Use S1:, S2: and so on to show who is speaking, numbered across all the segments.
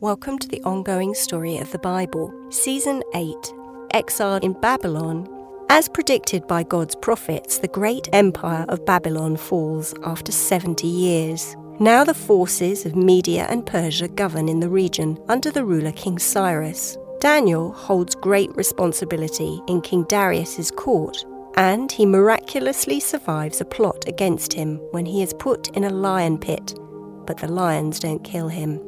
S1: Welcome to the ongoing story of the Bible, Season 8 Exiled in Babylon. As predicted by God's prophets, the great empire of Babylon falls after 70 years. Now the forces of Media and Persia govern in the region under the ruler King Cyrus. Daniel holds great responsibility in King Darius's court, and he miraculously survives a plot against him when he is put in a lion pit, but the lions don't kill him.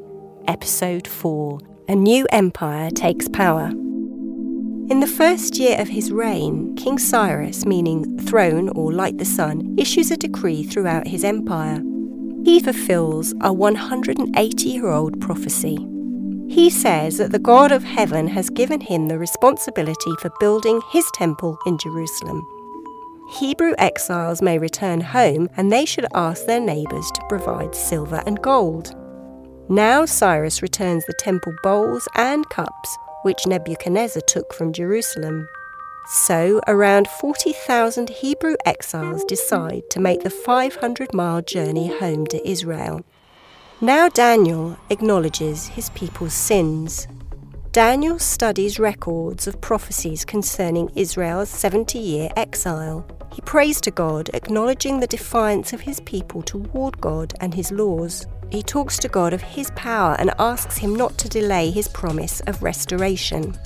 S1: Episode 4 A New Empire Takes Power. In the first year of his reign, King Cyrus, meaning throne or light the sun, issues a decree throughout his empire. He fulfills a 180 year old prophecy. He says that the God of heaven has given him the responsibility for building his temple in Jerusalem. Hebrew exiles may return home and they should ask their neighbours to provide silver and gold. Now Cyrus returns the temple bowls and cups which Nebuchadnezzar took from Jerusalem. So, around 40,000 Hebrew exiles decide to make the 500 mile journey home to Israel. Now Daniel acknowledges his people's sins. Daniel studies records of prophecies concerning Israel's 70 year exile. He prays to God, acknowledging the defiance of his people toward God and his laws. He talks to God of his power and asks him not to delay his promise of restoration.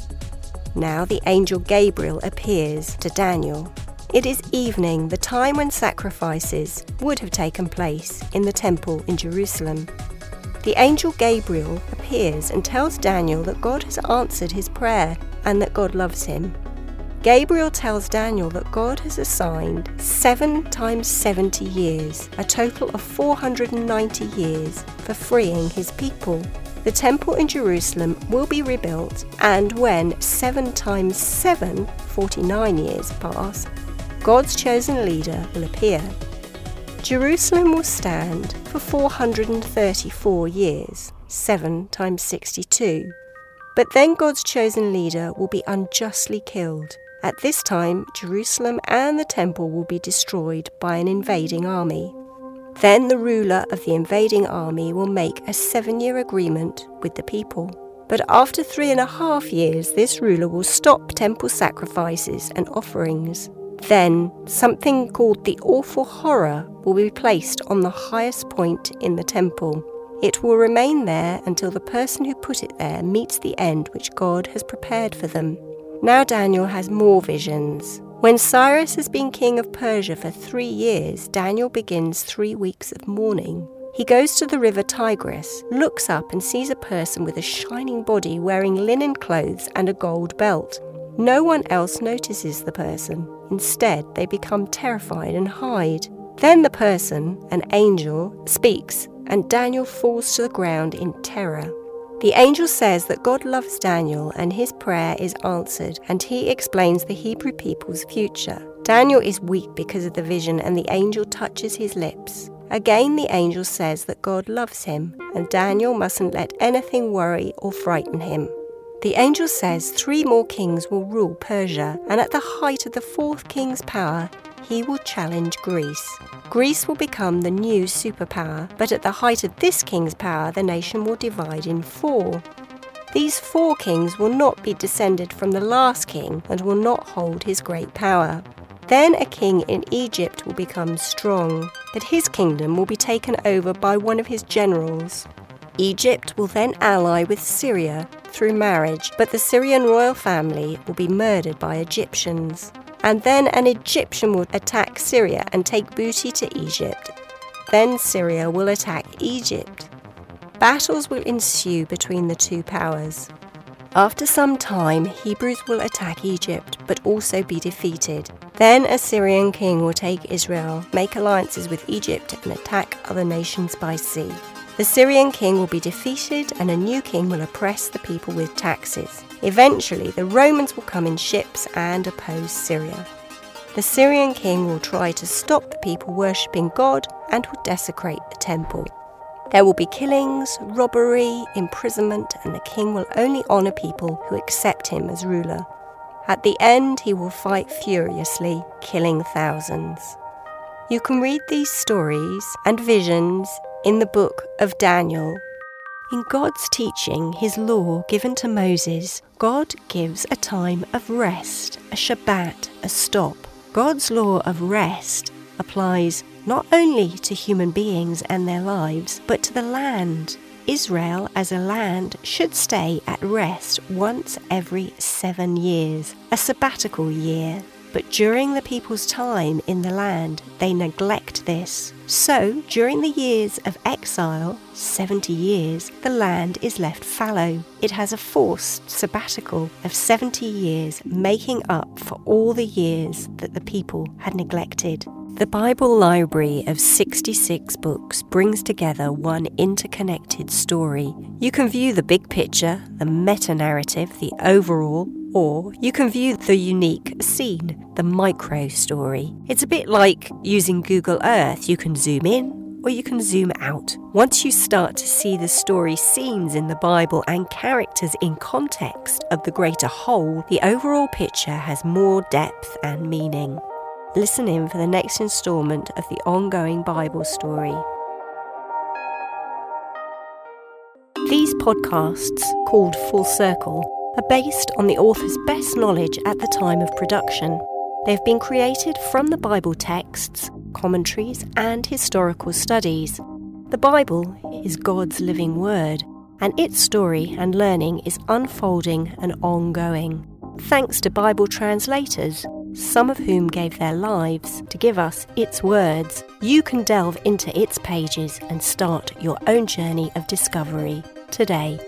S1: Now the angel Gabriel appears to Daniel. It is evening, the time when sacrifices would have taken place in the temple in Jerusalem. The angel Gabriel appears and tells Daniel that God has answered his prayer and that God loves him. Gabriel tells Daniel that God has assigned 7 times 70 years, a total of 490 years, for freeing his people. The temple in Jerusalem will be rebuilt, and when 7 times 7, 49 years pass, God's chosen leader will appear. Jerusalem will stand for 434 years, 7 times 62. But then God's chosen leader will be unjustly killed. At this time, Jerusalem and the temple will be destroyed by an invading army. Then the ruler of the invading army will make a seven year agreement with the people. But after three and a half years, this ruler will stop temple sacrifices and offerings then something called the awful horror will be placed on the highest point in the temple. It will remain there until the person who put it there meets the end which God has prepared for them. Now Daniel has more visions. When Cyrus has been king of Persia for three years, Daniel begins three weeks of mourning. He goes to the river Tigris, looks up, and sees a person with a shining body wearing linen clothes and a gold belt. No one else notices the person. Instead, they become terrified and hide. Then the person, an angel, speaks, and Daniel falls to the ground in terror. The angel says that God loves Daniel and his prayer is answered, and he explains the Hebrew people's future. Daniel is weak because of the vision, and the angel touches his lips. Again, the angel says that God loves him, and Daniel mustn't let anything worry or frighten him. The angel says three more kings will rule Persia, and at the height of the fourth king's power, he will challenge Greece. Greece will become the new superpower, but at the height of this king's power, the nation will divide in four. These four kings will not be descended from the last king and will not hold his great power. Then a king in Egypt will become strong, but his kingdom will be taken over by one of his generals. Egypt will then ally with Syria through marriage, but the Syrian royal family will be murdered by Egyptians. And then an Egyptian will attack Syria and take booty to Egypt. Then Syria will attack Egypt. Battles will ensue between the two powers. After some time, Hebrews will attack Egypt, but also be defeated. Then a Syrian king will take Israel, make alliances with Egypt, and attack other nations by sea. The Syrian king will be defeated and a new king will oppress the people with taxes. Eventually, the Romans will come in ships and oppose Syria. The Syrian king will try to stop the people worshipping God and will desecrate the temple. There will be killings, robbery, imprisonment, and the king will only honour people who accept him as ruler. At the end, he will fight furiously, killing thousands. You can read these stories and visions in the book of Daniel. In God's teaching, his law given to Moses, God gives a time of rest, a Shabbat, a stop. God's law of rest applies not only to human beings and their lives, but to the land. Israel as a land should stay at rest once every seven years, a sabbatical year. But during the people's time in the land, they neglect this. So, during the years of exile, 70 years, the land is left fallow. It has a forced sabbatical of 70 years, making up for all the years that the people had neglected. The Bible library of 66 books brings together one interconnected story. You can view the big picture, the meta narrative, the overall, or you can view the unique scene, the micro story. It's a bit like using Google Earth. You can zoom in or you can zoom out. Once you start to see the story scenes in the Bible and characters in context of the greater whole, the overall picture has more depth and meaning. Listen in for the next instalment of the ongoing Bible story. These podcasts, called Full Circle, are based on the author's best knowledge at the time of production. They've been created from the Bible texts, commentaries, and historical studies. The Bible is God's living word, and its story and learning is unfolding and ongoing. Thanks to Bible translators, some of whom gave their lives to give us its words, you can delve into its pages and start your own journey of discovery today.